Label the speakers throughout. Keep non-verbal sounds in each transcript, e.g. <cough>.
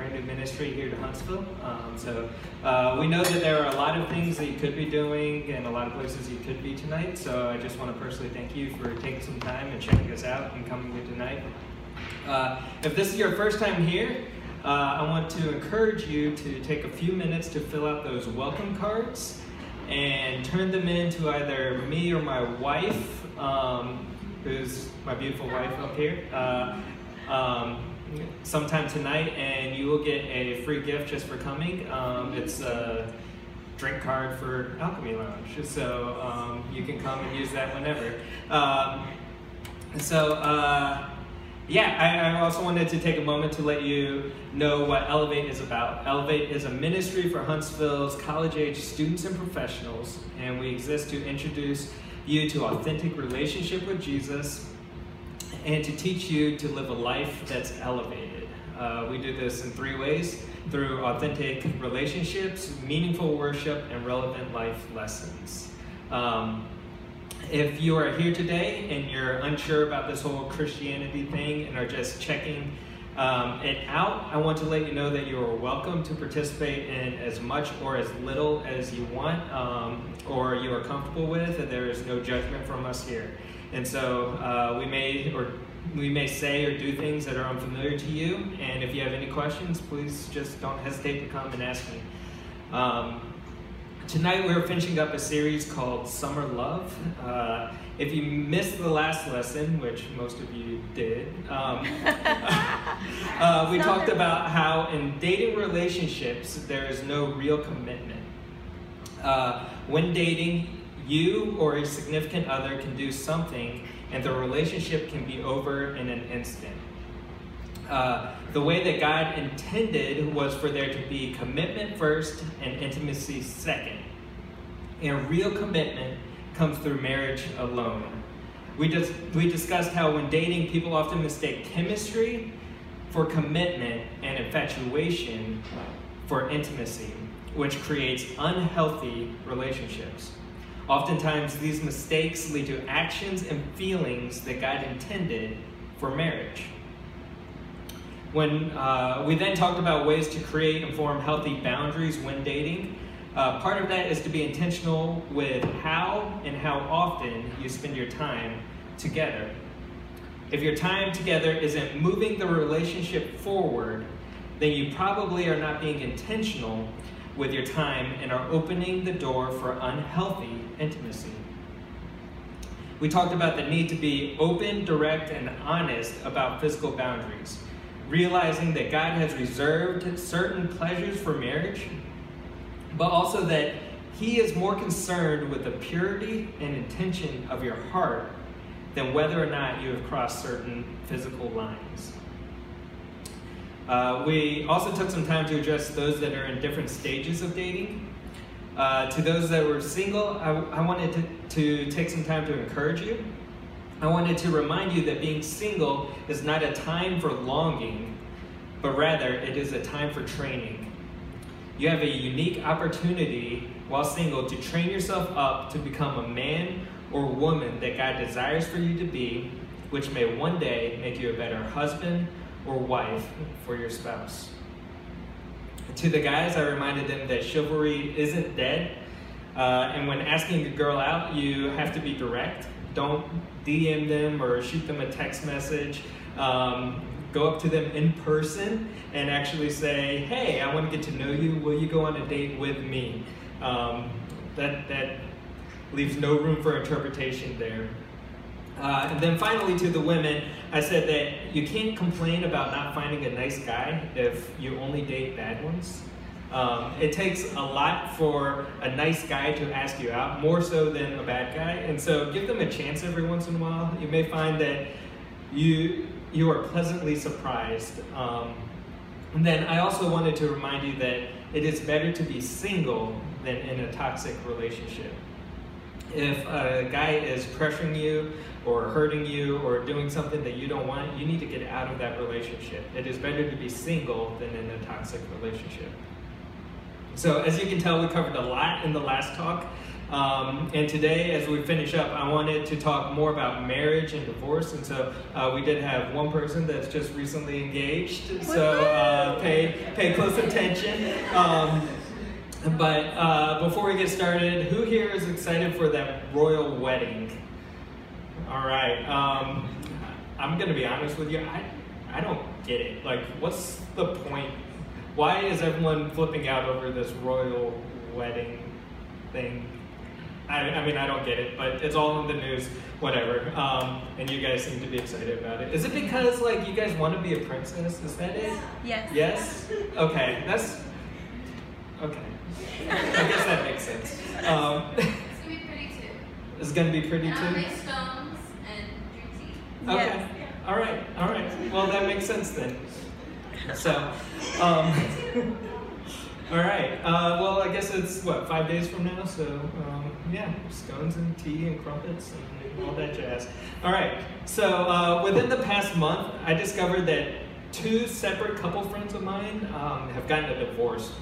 Speaker 1: brand new ministry here to Huntsville. Um, so uh, we know that there are a lot of things that you could be doing and a lot of places you could be tonight. So I just want to personally thank you for taking some time and checking us out and coming here tonight. Uh, if this is your first time here, uh, I want to encourage you to take a few minutes to fill out those welcome cards and turn them in to either me or my wife, um, who's my beautiful wife up here, uh, um, sometime tonight, and you will get a free gift just for coming. Um, it's a drink card for Alchemy Lounge, so um, you can come and use that whenever. Um, so. Uh, yeah, I, I, also wanted to take a moment to let you know what Elevate is about. Elevate is a ministry for Huntsville's college age students and professionals, and we exist to introduce you to authentic relationship with Jesus and to teach you to live a life that's elevated. Uh, we do this in three ways through authentic relationships, meaningful worship, and relevant life lessons. Um, if you are here today and you're unsure about this whole Christianity thing and are just checking um, it out, I want to let you know that you are welcome to participate in as much or as little as you want um, or you are comfortable with, and there is no judgment from us here. And so uh, we may or we may say or do things that are unfamiliar to you, and if you have any questions, please just don't hesitate to come and ask me. Um, Tonight we're finishing up a series called Summer Love. Uh, if you missed the last lesson, which most of you did, um, <laughs> uh, we talked about how in dating relationships there is no real commitment. Uh, when dating, you or a significant other can do something and the relationship can be over in an instant. Uh, the way that God intended was for there to be commitment first and intimacy second. And real commitment comes through marriage alone. We, just, we discussed how when dating, people often mistake chemistry for commitment and infatuation for intimacy, which creates unhealthy relationships. Oftentimes, these mistakes lead to actions and feelings that God intended for marriage. When uh, we then talked about ways to create and form healthy boundaries when dating, uh, part of that is to be intentional with how and how often you spend your time together. If your time together isn't moving the relationship forward, then you probably are not being intentional with your time and are opening the door for unhealthy intimacy. We talked about the need to be open, direct, and honest about physical boundaries realizing that God has reserved certain pleasures for marriage, but also that He is more concerned with the purity and intention of your heart than whether or not you have crossed certain physical lines. Uh, we also took some time to address those that are in different stages of dating. Uh, to those that were single, I, I wanted to, to take some time to encourage you I wanted to remind you that being single is not a time for longing, but rather it is a time for training. You have a unique opportunity while single to train yourself up to become a man or woman that God desires for you to be, which may one day make you a better husband or wife for your spouse. To the guys, I reminded them that chivalry isn't dead, uh, and when asking a girl out, you have to be direct don't DM them or shoot them a text message. Um, go up to them in person and actually say, hey, I want to get to know you. Will you go on a date with me? Um, that, that leaves no room for interpretation there. Uh, and then finally, to the women, I said that you can't complain about not finding a nice guy if you only date bad ones. Um, it takes a lot for a nice guy to ask you out, more so than a bad guy. And so give them a chance every once in a while. You may find that you, you are pleasantly surprised. Um, and then I also wanted to remind you that it is better to be single than in a toxic relationship. If a guy is pressuring you or hurting you or doing something that you don't want, you need to get out of that relationship. It is better to be single than in a toxic relationship. So as you can tell, we covered a lot in the last talk. Um, and today, as we finish up, I wanted to talk more about marriage and divorce. And so uh, we did have one person that's just recently engaged. So uh, pay pay close attention. Um, but uh, before we get started, who here is excited for that royal wedding? All right. Um, I'm gonna be honest with you. I I don't get it. Like, what's the point? Why is everyone flipping out over this royal wedding thing? I, I mean, I don't get it, but it's all in the news, whatever. Um, and you guys seem to be excited about it. Is it because, like, you guys want to be a princess? Is that it?
Speaker 2: Yes.
Speaker 1: Yes? Okay, that's. Okay. I guess that makes sense. Um,
Speaker 3: It's gonna be pretty too.
Speaker 1: it's gonna be pretty
Speaker 3: And I'll
Speaker 1: too?
Speaker 3: make stones and drink tea.
Speaker 1: Okay.
Speaker 2: Yes.
Speaker 1: All right. All right. Well, that makes sense then. <laughs> So, um, <laughs> all right. Uh, well, I guess it's what five days from now. So, um, yeah, scones and tea and crumpets and all that jazz. All right. So, uh, within the past month, I discovered that two separate couple friends of mine um, have gotten a divorce.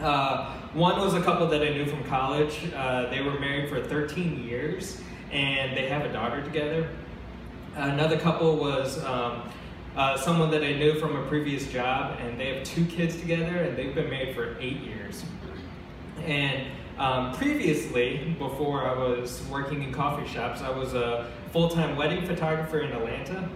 Speaker 1: Uh, one was a couple that I knew from college. Uh, they were married for 13 years, and they have a daughter together. Another couple was um, uh, someone that I knew from a previous job, and they have two kids together, and they've been married for eight years. And um, previously, before I was working in coffee shops, I was a full time wedding photographer in Atlanta.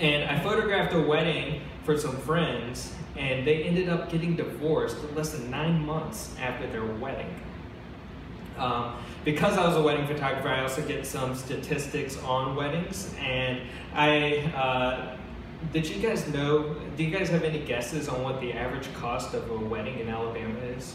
Speaker 1: And I photographed a wedding for some friends, and they ended up getting divorced less than nine months after their wedding. Um, because I was a wedding photographer, I also get some statistics on weddings, and I. Uh, did you guys know? Do you guys have any guesses on what the average cost of a wedding in Alabama is?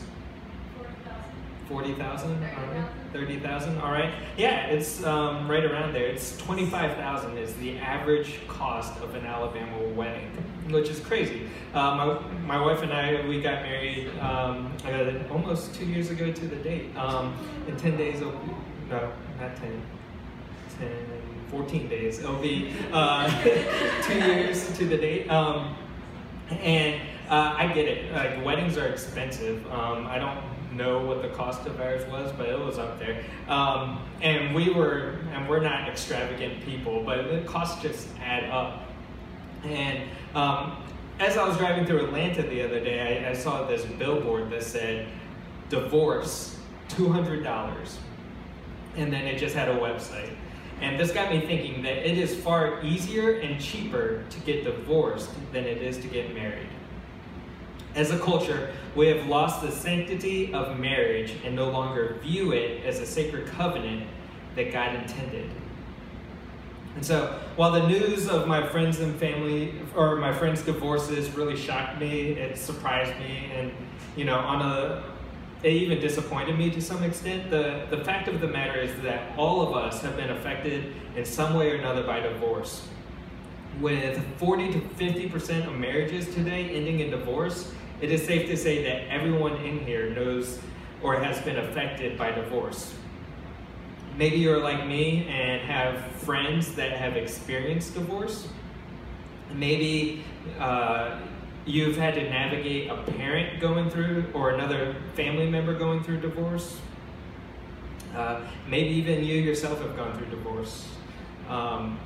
Speaker 1: Forty thousand. All right. Thirty thousand. All right. Yeah, it's um, right around there. It's twenty-five thousand is the average cost of an Alabama wedding, which is crazy. Uh, my my wife and I we got married um, uh, almost two years ago to the date. Um, in ten days. It'll no, not ten. 10, 14 days. It'll be uh, <laughs> two years to the date. Um, and uh, I get it. Like weddings are expensive. Um, I don't know what the cost of ours was, but it was up there. Um, and we were, and we're not extravagant people, but the costs just add up. And um, as I was driving through Atlanta the other day, I, I saw this billboard that said, "Divorce, two hundred dollars," and then it just had a website. And this got me thinking that it is far easier and cheaper to get divorced than it is to get married. As a culture, we have lost the sanctity of marriage and no longer view it as a sacred covenant that God intended. And so, while the news of my friends and family, or my friends' divorces, really shocked me, it surprised me, and you know, on a it even disappointed me to some extent. The, the fact of the matter is that all of us have been affected in some way or another by divorce. With 40 to 50% of marriages today ending in divorce, it is safe to say that everyone in here knows or has been affected by divorce. Maybe you're like me and have friends that have experienced divorce. Maybe uh, you've had to navigate a parent going through or another family member going through divorce. Uh, maybe even you yourself have gone through divorce. Um,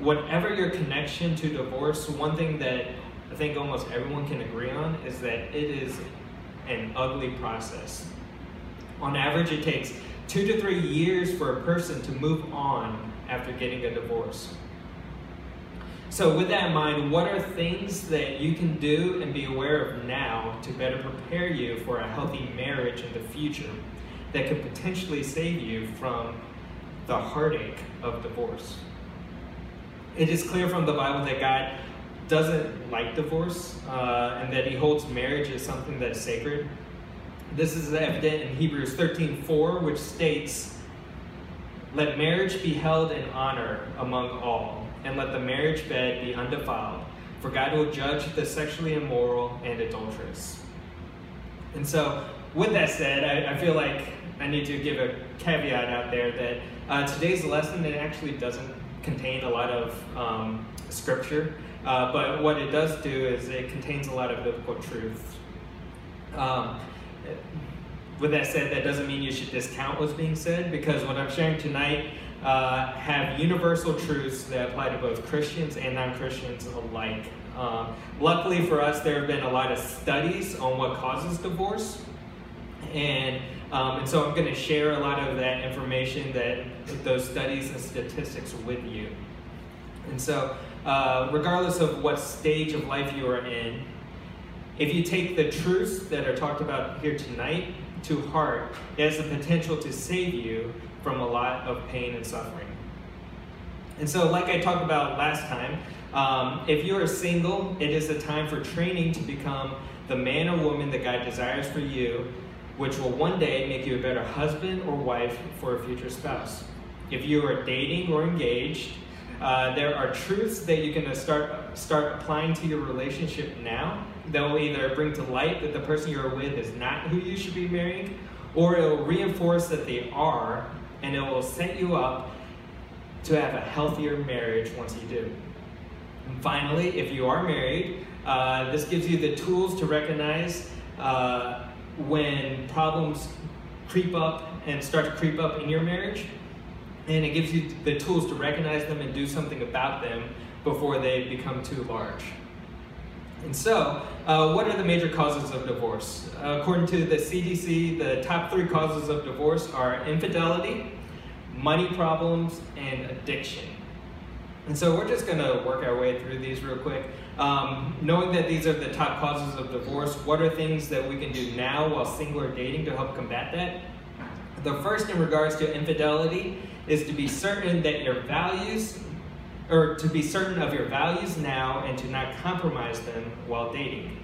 Speaker 1: whatever your connection to divorce, one thing that I think almost everyone can agree on is that it is an ugly process. On average, it takes two to three years for a person to move on after getting a divorce. So, with that in mind, what are things that you can do and be aware of now to better prepare you for a healthy marriage in the future that could potentially save you from the heartache of divorce? It is clear from the Bible that God doesn't like divorce uh, and that He holds marriage as something that's sacred. This is evident in Hebrews 13:4, which states, "Let marriage be held in honor among all." And let the marriage bed be undefiled, for God will judge the sexually immoral and adulterous. And so, with that said, I, I feel like I need to give a caveat out there that uh, today's lesson it actually doesn't contain a lot of um, scripture, uh, but what it does do is it contains a lot of biblical truth. Um, with that said, that doesn't mean you should discount what's being said because what I'm sharing tonight uh, have universal truths that apply to both Christians and non Christians alike. Um, luckily for us, there have been a lot of studies on what causes divorce. And, um, and so I'm going to share a lot of that information, that those studies and statistics with you. And so, uh, regardless of what stage of life you are in, if you take the truths that are talked about here tonight to heart, it has the potential to save you from a lot of pain and suffering. And so, like I talked about last time, um, if you are single, it is a time for training to become the man or woman that God desires for you, which will one day make you a better husband or wife for a future spouse. If you are dating or engaged, uh, there are truths that you can start start applying to your relationship now that will either bring to light that the person you're with is not who you should be marrying, or it will reinforce that they are, and it will set you up to have a healthier marriage once you do. And finally, if you are married, uh, this gives you the tools to recognize uh, when problems creep up and start to creep up in your marriage. And it gives you the tools to recognize them and do something about them before they become too large. And so, uh, what are the major causes of divorce? Uh, according to the CDC, the top three causes of divorce are infidelity, money problems, and addiction. And so we're just going to work our way through these real quick. Um, knowing that these are the top causes of divorce, what are things that we can do now while single or dating to help combat that? The first, in regards to infidelity, is to be certain that your values, or to be certain of your values now and to not compromise them while dating.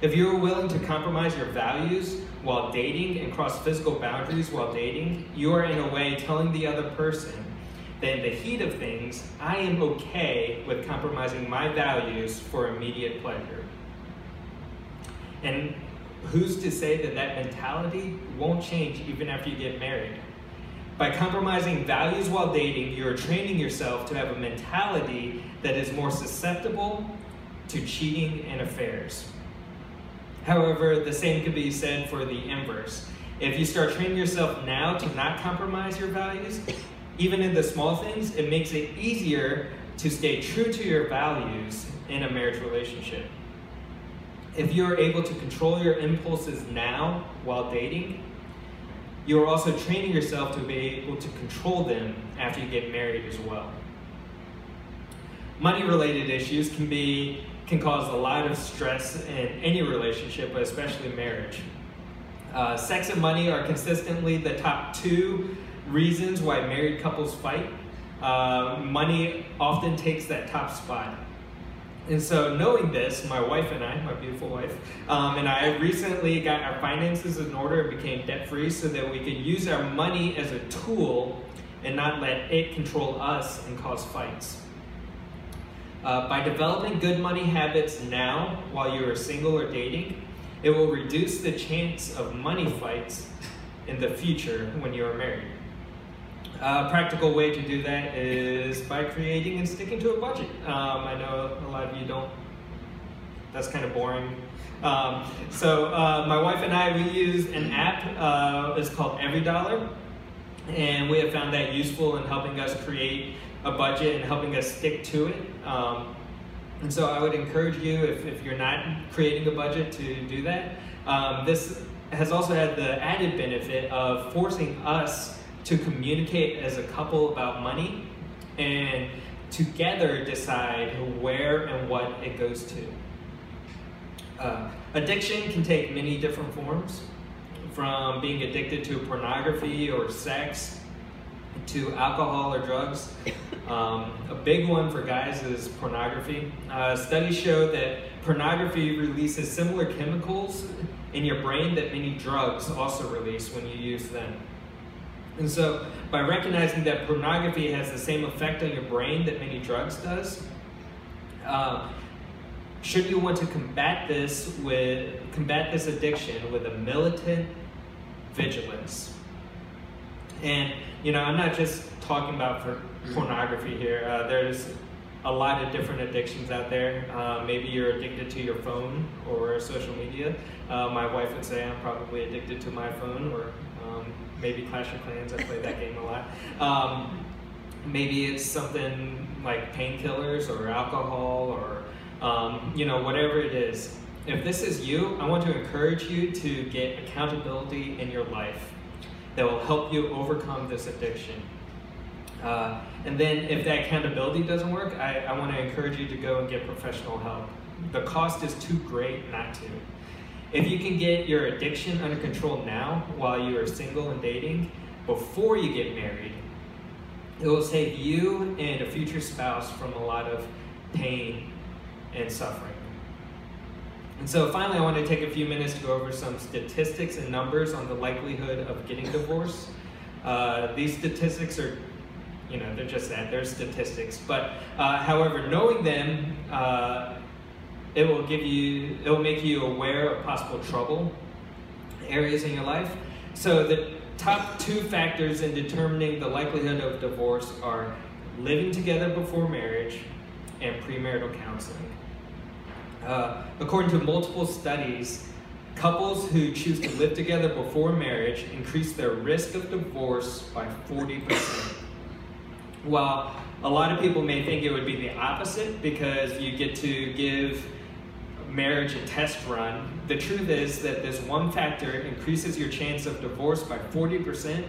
Speaker 1: If you are willing to compromise your values while dating and cross physical boundaries while dating, you are in a way telling the other person that in the heat of things, I am okay with compromising my values for immediate pleasure. And who's to say that that mentality won't change even after you get married? By compromising values while dating, you're training yourself to have a mentality that is more susceptible to cheating and affairs. However, the same could be said for the inverse. If you start training yourself now to not compromise your values, even in the small things, it makes it easier to stay true to your values in a marriage relationship. If you're able to control your impulses now while dating, you're also training yourself to be able to control them after you get married as well. Money related issues can be can cause a lot of stress in any relationship, but especially marriage. Uh, sex and money are consistently the top two reasons why married couples fight. Uh, money often takes that top spot. And so, knowing this, my wife and I, my beautiful wife, um, and I recently got our finances in order and became debt free so that we could use our money as a tool and not let it control us and cause fights. Uh, by developing good money habits now while you are single or dating, it will reduce the chance of money fights in the future when you are married. A practical way to do that is by creating and sticking to a budget. Um, I know a lot of you don't, that's kind of boring. Um, so uh, my wife and I, we use an app, uh, it's called Every Dollar, and we have found that useful in helping us create a budget and helping us stick to it. Um, and so I would encourage you, if, if you're not creating a budget, to do that. Um, this has also had the added benefit of forcing us to communicate as a couple about money and together decide where and what it goes to. Uh, addiction can take many different forms, from being addicted to pornography or sex to alcohol or drugs. <laughs> Um, a big one for guys is pornography. Uh, studies show that pornography releases similar chemicals in your brain that many drugs also release when you use them. And so, by recognizing that pornography has the same effect on your brain that many drugs does, uh, should you want to combat this with combat this addiction with a militant vigilance? And you know, I'm not just talking about for pornography here. Uh, there's a lot of different addictions out there. Uh, maybe you're addicted to your phone or social media. Uh, my wife would say I'm probably addicted to my phone or maybe Clash of Clans. I play that game a lot. Um, maybe it's something like painkillers or alcohol or um, you know, whatever it is. If this is you, I want to encourage you to get accountability in your life that will help you overcome this addiction. Uh, and then, if that accountability doesn't work, I, I want to encourage you to go and get professional help. The cost is too great not to. If you can get your addiction under control now while you are single and dating, before you get married, it will save you and a future spouse from a lot of pain and suffering. And so finally, I want to take a few minutes to go over some statistics and numbers on the likelihood of getting divorced. Uh, these statistics are, you know, they're just that, they're statistics. But uh, however, knowing them, uh, it will give you, it will make you aware of possible trouble areas in your life. So the top two factors in determining the likelihood of divorce are living together before marriage and premarital counseling. Uh, according to multiple studies, couples who choose to live together before marriage increase their risk of divorce by 40%. While a lot of people may think it would be the opposite because you get to give marriage a test run, the truth is that this one factor increases your chance of divorce by 40%,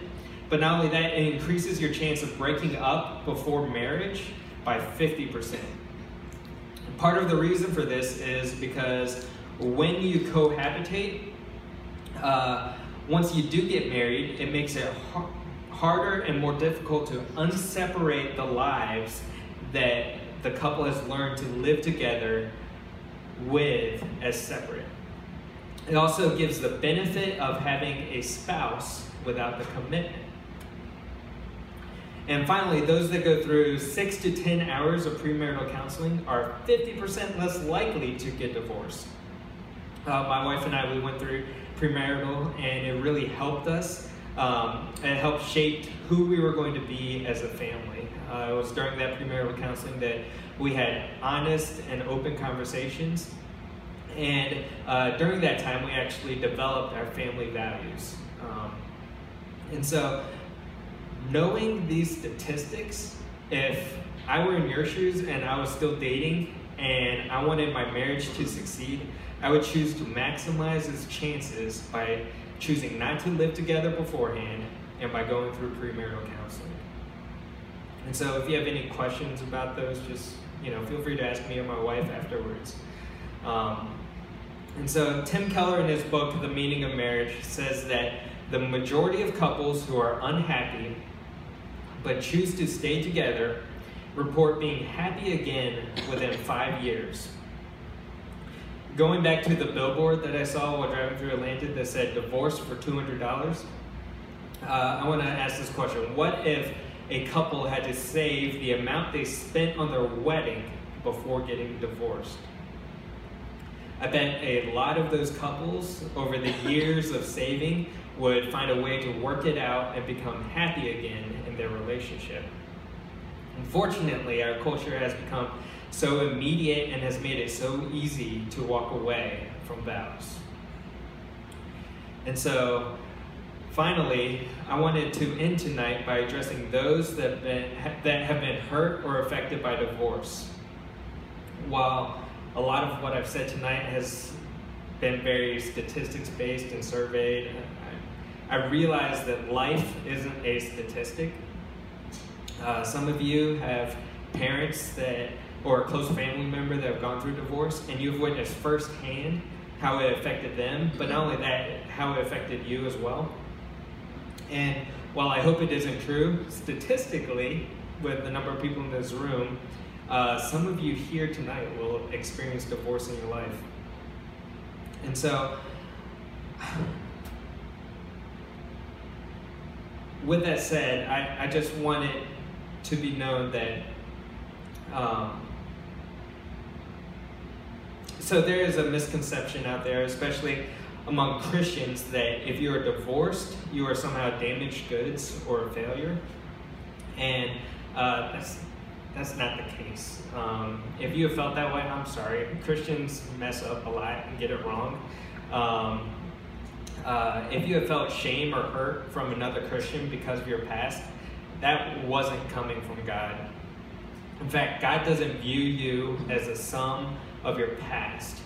Speaker 1: but not only that, it increases your chance of breaking up before marriage by 50%. Part of the reason for this is because when you cohabitate, uh, once you do get married, it makes it har- harder and more difficult to unseparate the lives that the couple has learned to live together with as separate. It also gives the benefit of having a spouse without the commitment. And finally, those that go through six to 10 hours of premarital counseling are 50% less likely to get divorced. Uh, my wife and I, we went through premarital, and it really helped us. Um, it helped shape who we were going to be as a family. Uh, it was during that premarital counseling that we had honest and open conversations. And uh, during that time, we actually developed our family values. Um, and so knowing these statistics, if I were in your shoes and I was still dating and I wanted my marriage to succeed, I would choose to maximize its chances by choosing not to live together beforehand and by going through premarital counseling. And so if you have any questions about those, just you know, feel free to ask me or my wife afterwards. Um, and so Tim Keller in his book, The Meaning of Marriage, says that the majority of couples who are unhappy but choose to stay together report being happy again within five years. Going back to the billboard that I saw while driving through Atlanta that said divorce for $200, uh, I want to ask this question. What if a couple had to save the amount they spent on their wedding before getting divorced? I bet a lot of those couples over the <laughs> years of saving would find a way to work it out and become happy again in their relationship. Unfortunately, our culture has become so immediate and has made it so easy to walk away from vows. And so, finally, I wanted to end tonight by addressing those that been, that have been hurt or affected by divorce. While a lot of what I've said tonight has been very statistics based and surveyed, I realize that life isn't a statistic. Uh, some of you have parents that, or a close family member that have gone through divorce, and you've witnessed firsthand how it affected them, but not only that, how it affected you as well. And while I hope it isn't true, statistically, with the number of people in this room, uh, some of you here tonight will experience divorce in your life. And so, <sighs> with that said, I, I just want it to be known that um, so there is a misconception out there, especially among Christians, that if you are divorced, you are somehow damaged goods or a failure, and uh, that's that's not the case. Um, if you have felt that way, I'm sorry. Christians mess up a lot and get it wrong. Um, uh, if you have felt shame or hurt from another Christian because of your past, that wasn't coming from God. In fact, God doesn't view you as a sum of your past.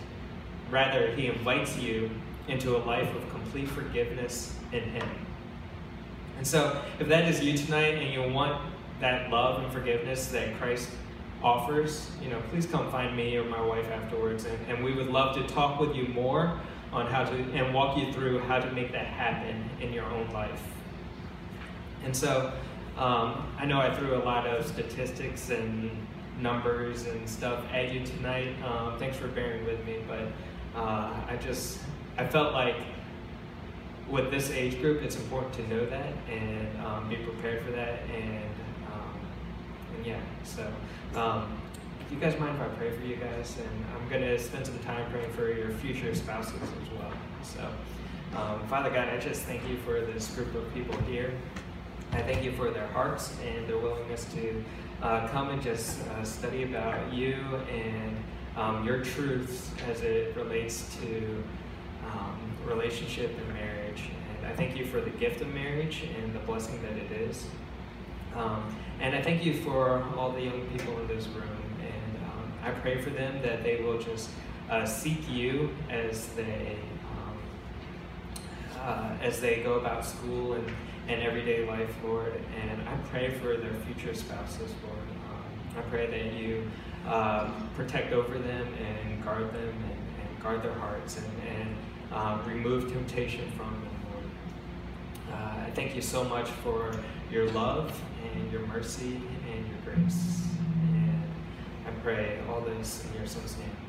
Speaker 1: Rather, He invites you into a life of complete forgiveness in Him. And so, if that is you tonight and you want that love and forgiveness that Christ offers, you know, please come find me or my wife afterwards, and, and we would love to talk with you more on how to and walk you through how to make that happen in your own life. And so, um, I know I threw a lot of statistics and numbers and stuff at you tonight. Um, thanks for bearing with me, but uh, I just I felt like with this age group, it's important to know that and um, be prepared for that. And, um, and yeah, so um, you guys mind if I pray for you guys? And I'm to spend some time praying for your future spouses as well. So, um, Father God, I just thank you for this group of people here. I thank you for their hearts and their willingness to uh, come and just uh, study about you and um, your truths as it relates to um, relationship and marriage. And I thank you for the gift of marriage and the blessing that it is. Um, and I thank you for all the young people in this room. And um, I pray for them that they will just uh, seek you as they um, uh, as they go about school and, and everyday life, Lord. And I pray for their future spouses, Lord. Um, I pray that you uh, protect over them and guard them and, and guard their hearts and, and um, remove temptation from them, Lord. Uh, I thank you so much for your love and your mercy and your grace. And I pray all this in your son's name.